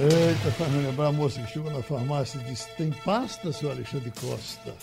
Eita, faz me lembrar a moça que chegou na farmácia e disse: Tem pasta, seu Alexandre Costa?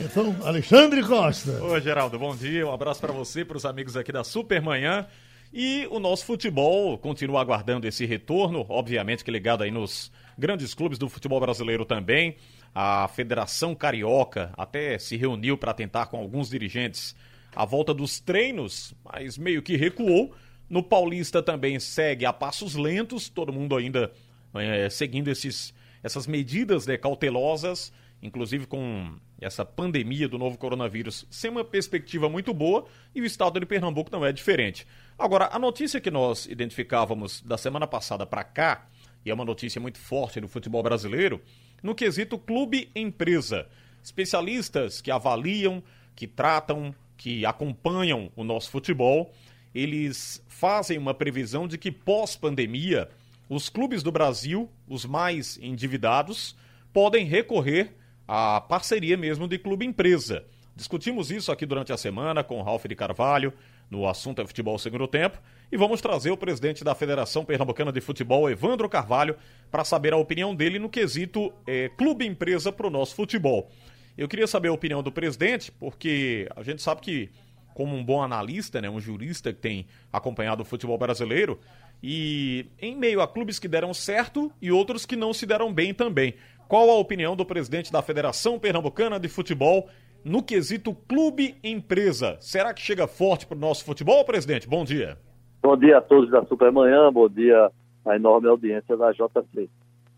Então, Alexandre Costa. Oi, Geraldo, bom dia. Um abraço para você, para os amigos aqui da Supermanhã. E o nosso futebol continua aguardando esse retorno, obviamente que ligado aí nos grandes clubes do futebol brasileiro também. A Federação Carioca até se reuniu para tentar com alguns dirigentes a volta dos treinos, mas meio que recuou. No Paulista também segue a passos lentos, todo mundo ainda é, seguindo esses, essas medidas né, cautelosas, inclusive com essa pandemia do novo coronavírus sem uma perspectiva muito boa, e o estado de Pernambuco não é diferente. Agora, a notícia que nós identificávamos da semana passada para cá, e é uma notícia muito forte no futebol brasileiro, no quesito clube-empresa. Especialistas que avaliam, que tratam, que acompanham o nosso futebol, eles fazem uma previsão de que pós-pandemia os clubes do Brasil, os mais endividados, podem recorrer à parceria mesmo de clube-empresa. Discutimos isso aqui durante a semana com Ralf de Carvalho, no assunto é futebol segundo tempo, e vamos trazer o presidente da Federação Pernambucana de Futebol, Evandro Carvalho, para saber a opinião dele no quesito é, clube-empresa para o nosso futebol. Eu queria saber a opinião do presidente, porque a gente sabe que, como um bom analista, né, um jurista que tem acompanhado o futebol brasileiro, e em meio a clubes que deram certo e outros que não se deram bem também. Qual a opinião do presidente da Federação Pernambucana de Futebol no quesito clube-empresa? Será que chega forte para o nosso futebol, presidente? Bom dia. Bom dia a todos da Supermanhã, bom dia à enorme audiência da JC.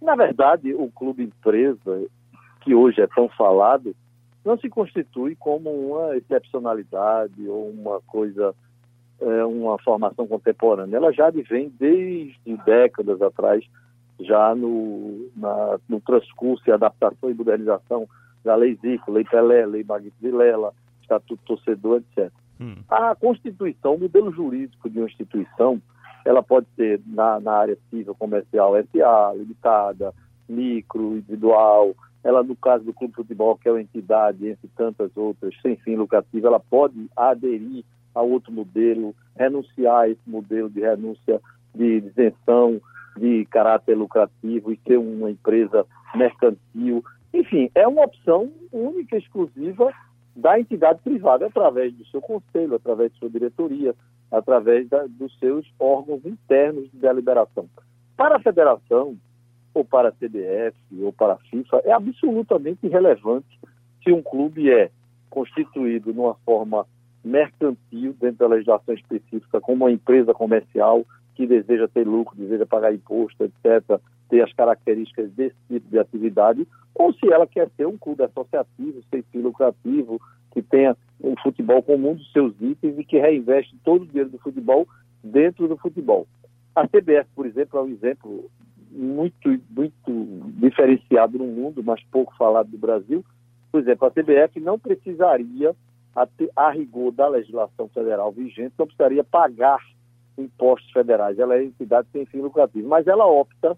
Na verdade, o clube-empresa, que hoje é tão falado, não se constitui como uma excepcionalidade ou uma coisa é, uma formação contemporânea. Ela já vem desde décadas atrás, já no, na, no transcurso e adaptação e modernização da Lei Zico, Lei Pelé, Lei Maguito Vilela, Estatuto Torcedor, etc. Hum. A Constituição, o modelo jurídico de uma instituição, ela pode ser na, na área civil, comercial, SA, limitada, micro, individual, ela, no caso do clube de futebol, que é uma entidade, entre tantas outras, sem fim lucrativo, ela pode aderir a outro modelo, renunciar a esse modelo de renúncia de isenção de caráter lucrativo e ser uma empresa mercantil. Enfim, é uma opção única e exclusiva da entidade privada através do seu conselho, através de sua diretoria, através da, dos seus órgãos internos de deliberação. Para a federação, ou para a CBF, ou para a FIFA, é absolutamente irrelevante se um clube é constituído numa forma mercantil dentro da legislação específica, como uma empresa comercial que deseja ter lucro, deseja pagar imposto, etc., ter as características desse tipo de atividade, ou se ela quer ser um clube associativo, sem fim lucrativo, que tenha um futebol comum dos seus itens e que reinveste todo o dinheiro do futebol dentro do futebol. A CBF, por exemplo, é um exemplo muito, muito diferenciado no mundo, mas pouco falado do Brasil. Por exemplo, a CBF não precisaria a, a rigor da legislação federal vigente, não precisaria pagar impostos federais. Ela é entidade sem fim lucrativo, mas ela opta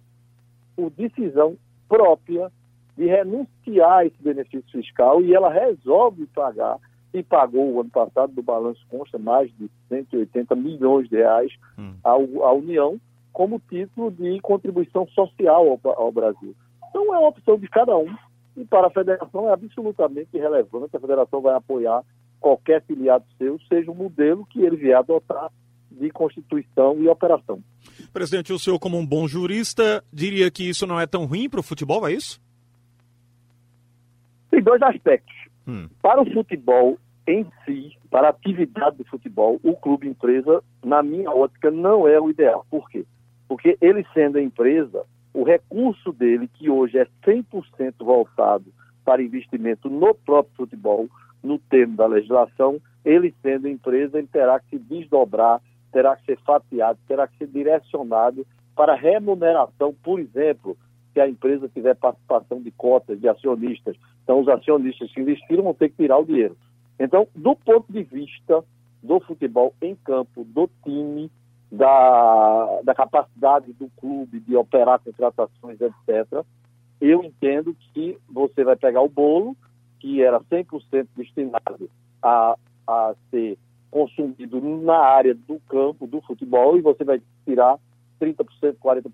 por decisão própria de renunciar a esse benefício fiscal e ela resolve pagar e pagou o ano passado do balanço consta mais de 180 milhões de reais hum. à, União como título de contribuição social ao, ao Brasil. Então é uma opção de cada um e para a federação é absolutamente irrelevante. A federação vai apoiar qualquer filiado seu, seja o modelo que ele vier adotar de constituição e operação. Presidente, o senhor, como um bom jurista, diria que isso não é tão ruim para o futebol, é isso? Tem dois aspectos. Hum. Para o futebol em si, para a atividade do futebol, o clube empresa, na minha ótica, não é o ideal. Por quê? Porque ele sendo a empresa, o recurso dele, que hoje é 100% voltado para investimento no próprio futebol, no termo da legislação, ele sendo empresa, ele terá que se desdobrar, terá que ser fatiado, terá que ser direcionado para remuneração, por exemplo, se a empresa tiver participação de cotas de acionistas. Então, os acionistas que investiram vão ter que tirar o dinheiro. Então, do ponto de vista do futebol em campo, do time, da, da capacidade do clube de operar contratações, etc., eu entendo que você vai pegar o bolo, que era 100% destinado a, a ser consumido na área do campo, do futebol, e você vai tirar 30%, 40%,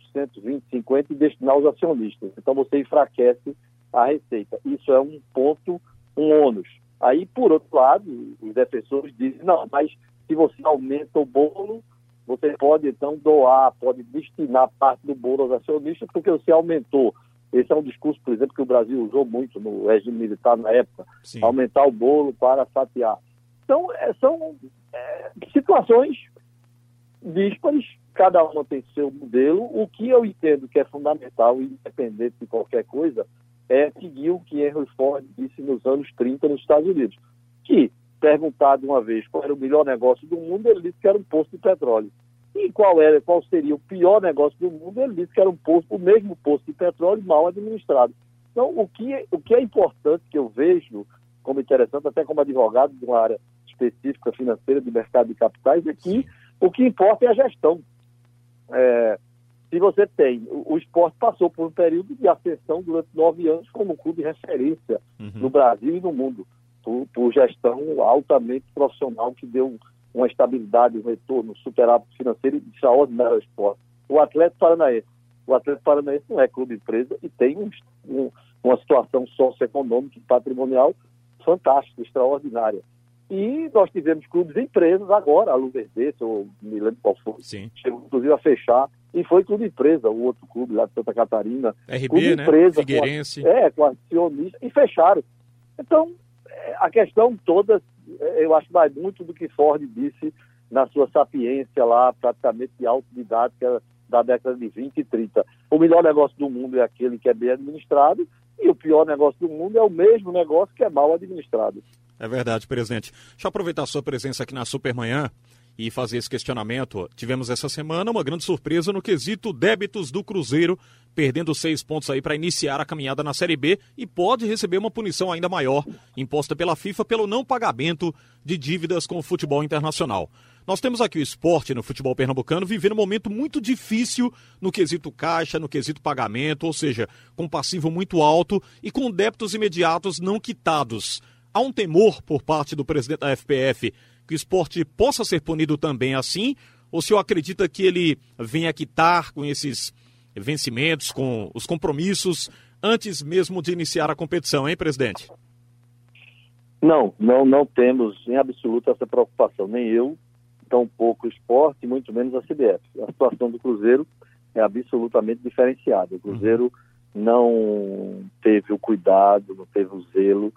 20%, 50% e destinar aos acionistas. Então você enfraquece a receita. Isso é um ponto, um ônus. Aí, por outro lado, os defensores dizem, não, mas se você aumenta o bolo, você pode então doar, pode destinar parte do bolo aos acionistas, porque você aumentou. Esse é um discurso, por exemplo, que o Brasil usou muito no regime militar na época, Sim. aumentar o bolo para fatiar. Então, é, são é, situações díspares, cada uma tem seu modelo. O que eu entendo que é fundamental, independente de qualquer coisa, é seguir o que Henry Ford disse nos anos 30 nos Estados Unidos, que, perguntado uma vez qual era o melhor negócio do mundo, ele disse que era um posto de petróleo. E qual era, qual seria o pior negócio do mundo, ele disse que era um posto, o mesmo posto de petróleo mal administrado. Então, o que, o que é importante que eu vejo como interessante, até como advogado de uma área específica financeira de mercado de capitais, é que o que importa é a gestão. É, se você tem, o, o, esporte passou por um período de ascensão durante nove anos como um clube de referência uhum. no Brasil e no mundo, por, por, gestão altamente profissional que deu uma estabilidade, um retorno, superávit financeiro extraordinário ao esporte. O Atlético Paranaense. O Atlético Paranaense não é clube empresa e tem um, um, uma situação socioeconômica e patrimonial fantástica, extraordinária. E nós tivemos clubes empresas agora, a Luverdense, ou me lembro qual foi, Sim. chegou inclusive a fechar, e foi clube empresa, o outro clube lá de Santa Catarina. RB, clube né? Empresa, Figueirense. Com a, é, com acionista, e fecharam. Então, é, a questão toda, eu acho mais muito do que Ford disse na sua sapiência lá, praticamente autodidática da década de 20 e 30. O melhor negócio do mundo é aquele que é bem administrado, e o pior negócio do mundo é o mesmo negócio que é mal administrado. É verdade, presidente. Deixa eu aproveitar a sua presença aqui na Supermanhã e fazer esse questionamento. Tivemos essa semana uma grande surpresa no quesito débitos do Cruzeiro, perdendo seis pontos aí para iniciar a caminhada na Série B e pode receber uma punição ainda maior imposta pela FIFA pelo não pagamento de dívidas com o futebol internacional. Nós temos aqui o esporte no futebol pernambucano vivendo um momento muito difícil no quesito caixa, no quesito pagamento, ou seja, com passivo muito alto e com débitos imediatos não quitados. Há um temor por parte do presidente da FPF que o esporte possa ser punido também assim? Ou o senhor acredita que ele venha quitar com esses vencimentos, com os compromissos, antes mesmo de iniciar a competição, hein, presidente? Não, não, não temos em absoluto essa preocupação, nem eu, tampouco o esporte, muito menos a CBF. A situação do Cruzeiro é absolutamente diferenciada. O Cruzeiro não teve o cuidado, não teve o zelo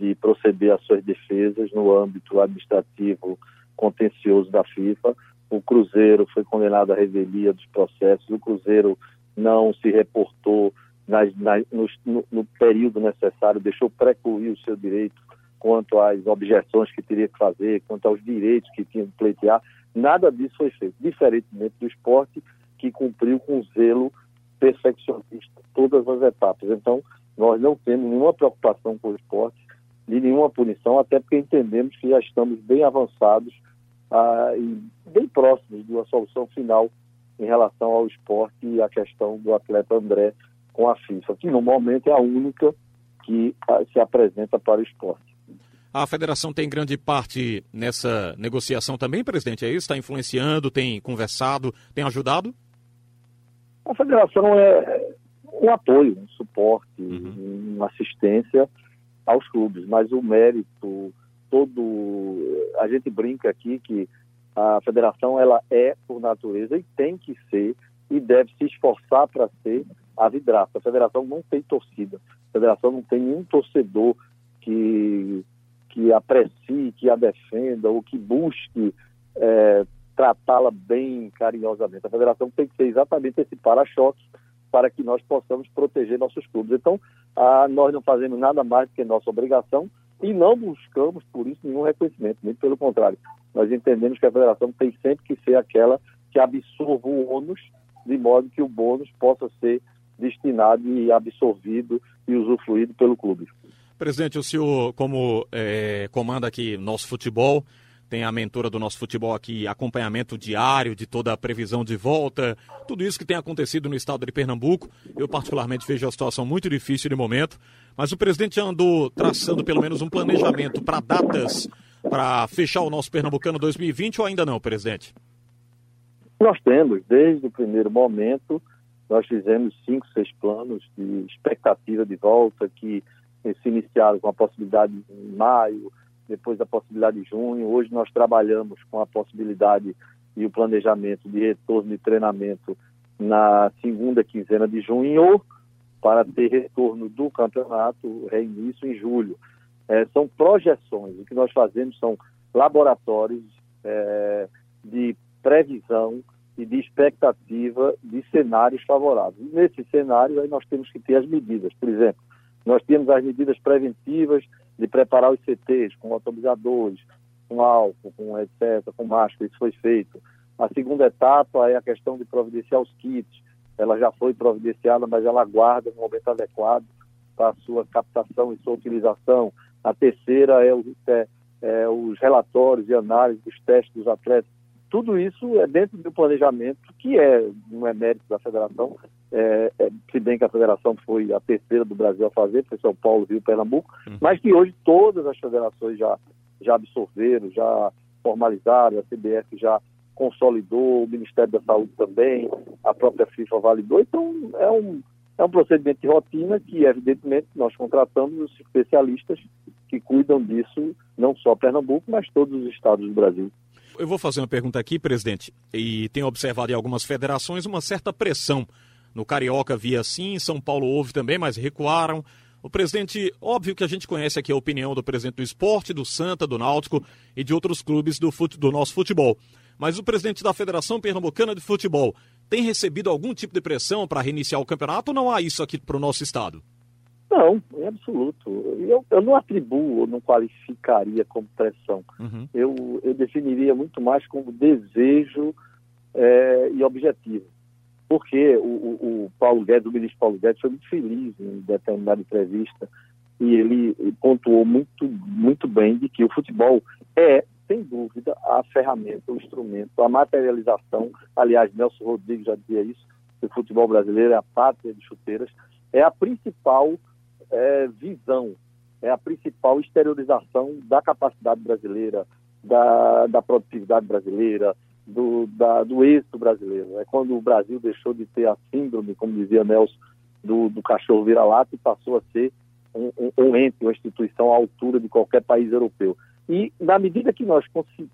de proceder às suas defesas no âmbito administrativo contencioso da FIFA. O Cruzeiro foi condenado à revelia dos processos, o Cruzeiro não se reportou nas, nas, no, no, período necessário, deixou precluir o seu direito quanto às objeções que teria que fazer, quanto aos direitos que tinha que pleitear. Nada disso foi feito, diferentemente do esporte, que cumpriu com zelo perfeccionista todas as etapas. Então, nós não temos nenhuma preocupação com o esporte, de nenhuma punição, até porque entendemos que já estamos bem avançados ah, e bem próximos de uma solução final em relação ao esporte e à questão do atleta André com a FIFA, que no momento é a única que ah, se apresenta para o esporte. A federação tem grande parte nessa negociação também, presidente? É isso? Está influenciando, tem conversado, tem ajudado? A federação é um apoio, um suporte, uhum. uma assistência aos clubes, mas o mérito todo a gente brinca aqui que a federação ela é por natureza e tem que ser e deve se esforçar para ser a vidraça. A federação não tem torcida, a federação não tem nenhum torcedor que que aprecie, que a defenda ou que busque é, tratá-la bem carinhosamente. A federação tem que ser exatamente esse para-choque para que nós possamos proteger nossos clubes. Então, ah, nós não fazemos nada mais do que nossa obrigação e não buscamos, por isso, nenhum reconhecimento, muito pelo contrário. Nós entendemos que a federação tem sempre que ser aquela que absorva o ônus, de modo que o bônus possa ser destinado e absorvido e usufruído pelo clube. Presidente, o senhor, como é, comanda aqui nosso futebol, tem a mentora do nosso futebol aqui, acompanhamento diário de toda a previsão de volta, tudo isso que tem acontecido no estado de Pernambuco. Eu, particularmente, vejo a situação muito difícil de momento, mas o presidente andou traçando pelo menos um planejamento para datas para fechar o nosso Pernambucano 2020 ou ainda não, presidente? Nós temos, desde o primeiro momento, nós fizemos cinco, seis planos de expectativa de volta que se iniciaram com a possibilidade em maio, depois a possibilidade de junho. Hoje nós trabalhamos com a possibilidade e o planejamento de retorno de treinamento na segunda quinzena de junho para ter retorno do campeonato, reinício em julho. É, são projeções. O que nós fazemos são laboratórios é, de previsão e de expectativa de cenários favoráveis. nesse cenário, aí nós temos que ter as medidas. Por exemplo, nós temos as medidas preventivas de preparar os CTs com autorizadores, com álcool, com etc., com máscara, isso foi feito. A segunda etapa é a questão de providenciar os kits. Ela já foi providenciada, mas ela aguarda no momento adequado para a sua captação e sua utilização. A terceira é, o, é, é os relatórios e análises dos testes dos atletas tudo isso é dentro do planejamento, que é, não é mérito da federação, é, é, se bem que a federação foi a terceira do Brasil a fazer, foi São Paulo, Rio, Pernambuco, uhum. mas que hoje todas as federações já, já absorveram, já formalizaram, a CBF já consolidou, o Ministério da Saúde também, a própria FIFA validou, então é um, é um procedimento de rotina que, evidentemente, nós contratamos os especialistas que cuidam disso, não só Pernambuco, mas todos os estados do Brasil eu vou fazer uma pergunta aqui, presidente, e tenho observado em algumas federações uma certa pressão. No Carioca via sim, em São Paulo houve também, mas recuaram. O presidente, óbvio que a gente conhece aqui a opinião do presidente do esporte, do Santa, do Náutico e de outros clubes do, fute, do nosso futebol. Mas o presidente da Federação Pernambucana de Futebol tem recebido algum tipo de pressão para reiniciar o campeonato ou não há isso aqui para o nosso estado? Não, em absoluto. Eu, eu não atribuo, não qualificaria como pressão. Uhum. Eu, eu definiria muito mais como desejo é, e objetivo. Porque o, o, o, Paulo Guedes, o ministro Paulo Guedes, foi muito feliz em determinada entrevista e ele pontuou muito, muito bem de que o futebol é, sem dúvida, a ferramenta, o instrumento, a materialização. Aliás, Nelson Rodrigues já dizia isso, que o futebol brasileiro é a pátria de chuteiras, é a principal é, visão, é a principal exteriorização da capacidade brasileira, da, da produtividade brasileira, do, da, do êxito brasileiro. É quando o Brasil deixou de ter a síndrome, como dizia Nelson, do, do cachorro vira-lata e passou a ser um, um, um, ente, uma instituição à altura de qualquer país europeu. E na medida que nós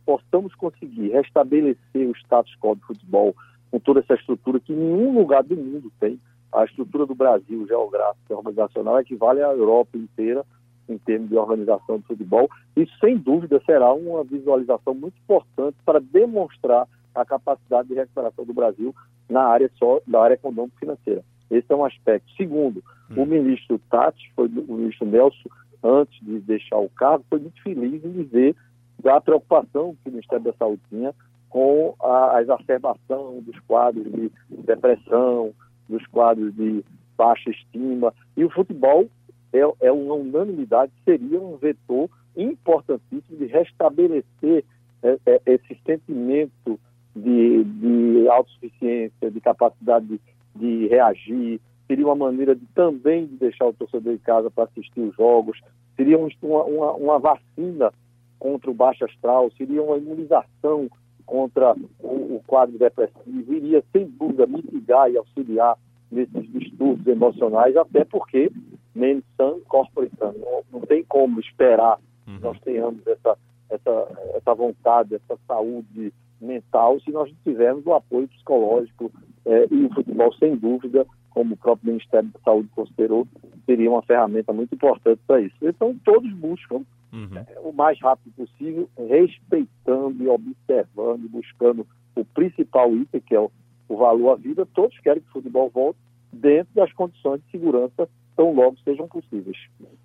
possamos conseguir restabelecer o status quo do futebol, com toda essa estrutura que nenhum lugar do mundo tem, a estrutura do Brasil geográfica e organizacional equivale à Europa inteira em termos de organização do futebol. Isso, sem dúvida, será uma visualização muito importante para demonstrar a capacidade de recuperação do Brasil na área só da área econômica financeira. Esse é um aspecto. Segundo, hum. o ministro Tati, foi o ministro Nelson, antes de deixar o cargo, foi muito feliz em dizer da preocupação que o Ministério da Saúde tinha com a exacerbação dos quadros de depressão, dos quadros de baixa estima. E o futebol é, é uma unanimidade, seria um vetor importantíssimo de restabelecer é, é, esse sentimento de, de autossuficiência, de capacidade de, de reagir, seria uma maneira de também de deixar o torcedor em casa para assistir os jogos, seria uma, uma, uma, vacina contra o baixo astral, seria uma imunização contra o, o quadro depressivo, iria, sem dúvida, mitigar e auxiliar nesses distúrbios emocionais, até porque nem corpore san. Não, não tem como esperar uhum. que nós tenhamos essa, essa, essa vontade, essa saúde mental, se nós não tivermos o apoio psicológico eh, e o futebol, sem dúvida, como o próprio Ministério da Saúde considerou, seria uma ferramenta muito importante para isso. Então, todos buscam uhum. eh, o mais rápido possível, respeitando e observando, buscando o principal item, que é o, o valor à vida. Todos querem que o futebol volte dentro das condições de segurança tão logo sejam possíveis.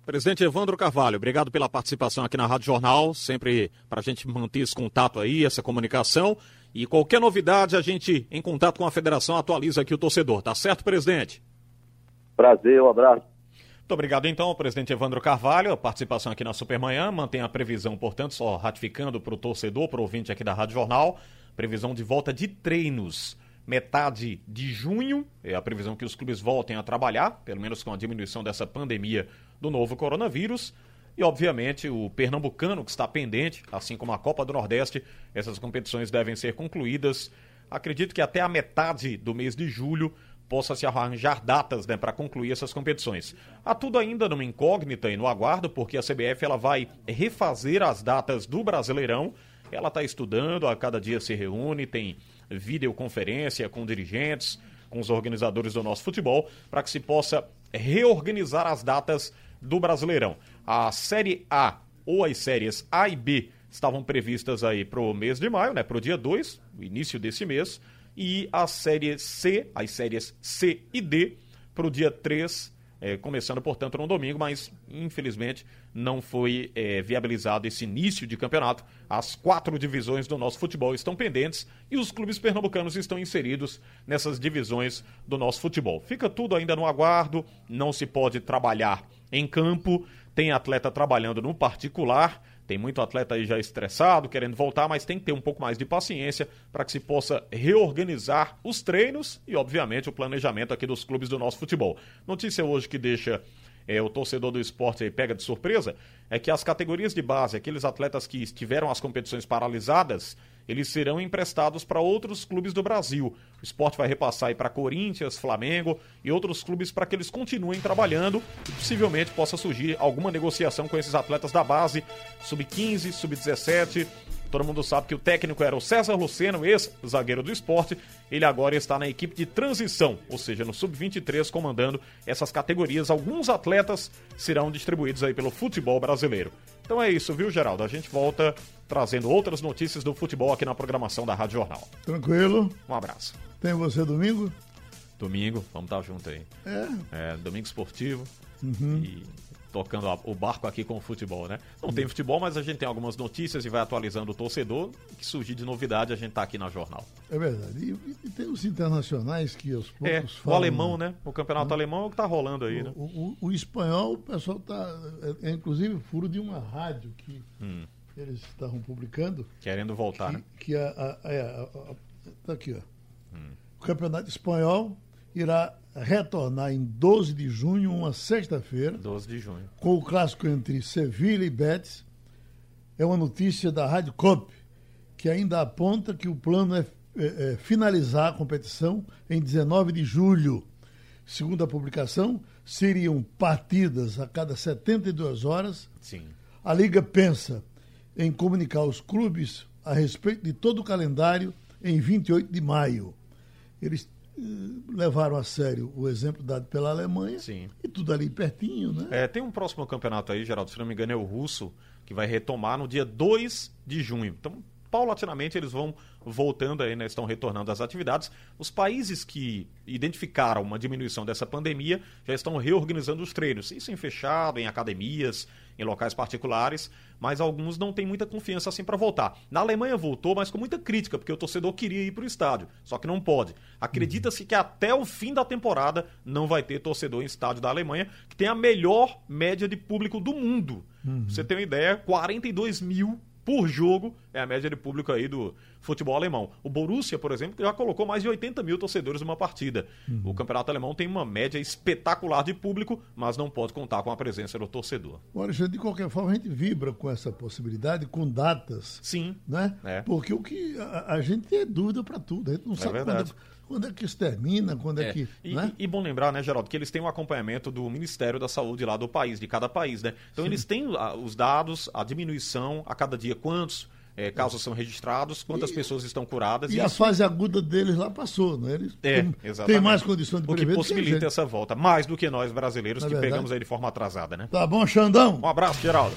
Presidente Evandro Carvalho, obrigado pela participação aqui na Rádio Jornal, sempre para a gente manter esse contato aí, essa comunicação. E qualquer novidade, a gente, em contato com a federação, atualiza aqui o torcedor. Tá certo, presidente? Prazer, um abraço. Muito obrigado, então, presidente Evandro Carvalho. A participação aqui na Supermanhã. Mantém a previsão, portanto, só ratificando para o torcedor, para o ouvinte aqui da Rádio Jornal, previsão de volta de treinos. Metade de junho é a previsão que os clubes voltem a trabalhar, pelo menos com a diminuição dessa pandemia do novo coronavírus. E, obviamente, o Pernambucano, que está pendente, assim como a Copa do Nordeste, essas competições devem ser concluídas acredito que até a metade do mês de julho possa se arranjar datas né, para concluir essas competições. Há tudo ainda numa incógnita e no aguardo, porque a CBF ela vai refazer as datas do Brasileirão. Ela está estudando, a cada dia se reúne, tem videoconferência com dirigentes, com os organizadores do nosso futebol, para que se possa reorganizar as datas do Brasileirão. A Série A ou as séries A e B estavam previstas aí para o mês de maio, né, para o dia 2, início desse mês, e a série C, as séries C e D, para o dia 3, é, começando, portanto, no domingo, mas infelizmente não foi é, viabilizado esse início de campeonato. As quatro divisões do nosso futebol estão pendentes e os clubes pernambucanos estão inseridos nessas divisões do nosso futebol. Fica tudo ainda no aguardo, não se pode trabalhar em campo, tem atleta trabalhando no particular tem muito atleta aí já estressado, querendo voltar, mas tem que ter um pouco mais de paciência para que se possa reorganizar os treinos e, obviamente, o planejamento aqui dos clubes do nosso futebol. Notícia hoje que deixa é, o torcedor do esporte aí pega de surpresa é que as categorias de base, aqueles atletas que tiveram as competições paralisadas, eles serão emprestados para outros clubes do Brasil. O esporte vai repassar aí para Corinthians, Flamengo e outros clubes para que eles continuem trabalhando e possivelmente possa surgir alguma negociação com esses atletas da base, sub-15, sub-17 Todo mundo sabe que o técnico era o César Luceno, ex-zagueiro do esporte. Ele agora está na equipe de transição, ou seja, no sub-23, comandando essas categorias. Alguns atletas serão distribuídos aí pelo futebol brasileiro. Então é isso, viu, Geraldo? A gente volta trazendo outras notícias do futebol aqui na programação da Rádio Jornal. Tranquilo. Um abraço. Tem você domingo? Domingo, vamos estar junto aí. É. é domingo esportivo. Uhum. E tocando o barco aqui com o futebol, né? Não tem futebol, mas a gente tem algumas notícias e vai atualizando o torcedor. que surgir de novidade, a gente tá aqui na jornal. É verdade. E, e tem os internacionais que aos poucos é, falam, O alemão, né? O campeonato né? alemão é o que tá rolando aí, o, né? O, o, o, espanhol, o pessoal tá. É, é, inclusive furo de uma rádio que hum. Eles estavam publicando. Querendo voltar, que, né? Que a, a, a, a, tá aqui, ó. Hum. O campeonato espanhol irá retornar em 12 de junho, uma sexta-feira. 12 de junho. Com o clássico entre Sevilha e Betis. É uma notícia da Rádio Cop, que ainda aponta que o plano é, é, é finalizar a competição em 19 de julho. Segundo a publicação, seriam partidas a cada 72 horas. Sim. A Liga pensa em comunicar aos clubes a respeito de todo o calendário em 28 de maio. Eles levaram a sério o exemplo dado pela Alemanha. Sim. E tudo ali pertinho, né? É, tem um próximo campeonato aí, Geraldo, se não me engano, é o russo, que vai retomar no dia 2 de junho. Então, paulatinamente eles vão voltando aí, né, estão retornando às atividades. Os países que identificaram uma diminuição dessa pandemia já estão reorganizando os treinos, isso em fechado, em academias, em locais particulares, mas alguns não têm muita confiança assim para voltar. Na Alemanha voltou, mas com muita crítica, porque o torcedor queria ir para o estádio, só que não pode. Acredita-se que até o fim da temporada não vai ter torcedor em estádio da Alemanha, que tem a melhor média de público do mundo. Uhum. Você ter uma ideia, 42 mil por jogo é a média de público aí do futebol alemão. O Borussia, por exemplo, já colocou mais de 80 mil torcedores numa partida. Uhum. O campeonato alemão tem uma média espetacular de público, mas não pode contar com a presença do torcedor. Alexandre, de qualquer forma, a gente vibra com essa possibilidade, com datas. Sim. Né? É. Porque o que a, a gente tem dúvida para tudo. A gente não é sabe verdade. quando quando é que isso termina? Quando é, é que. E, né? e, bom lembrar, né, Geraldo, que eles têm um acompanhamento do Ministério da Saúde lá do país, de cada país, né? Então Sim. eles têm os dados, a diminuição a cada dia, quantos é, casos são registrados, quantas e, pessoas estão curadas. E, a fase aguda deles lá passou, né? Eles é, têm, têm mais condições de. O que possibilita que essa volta, mais do que nós brasileiros, Na que verdade. pegamos aí de forma atrasada, né? Tá bom, Xandão? Um abraço, Geraldo.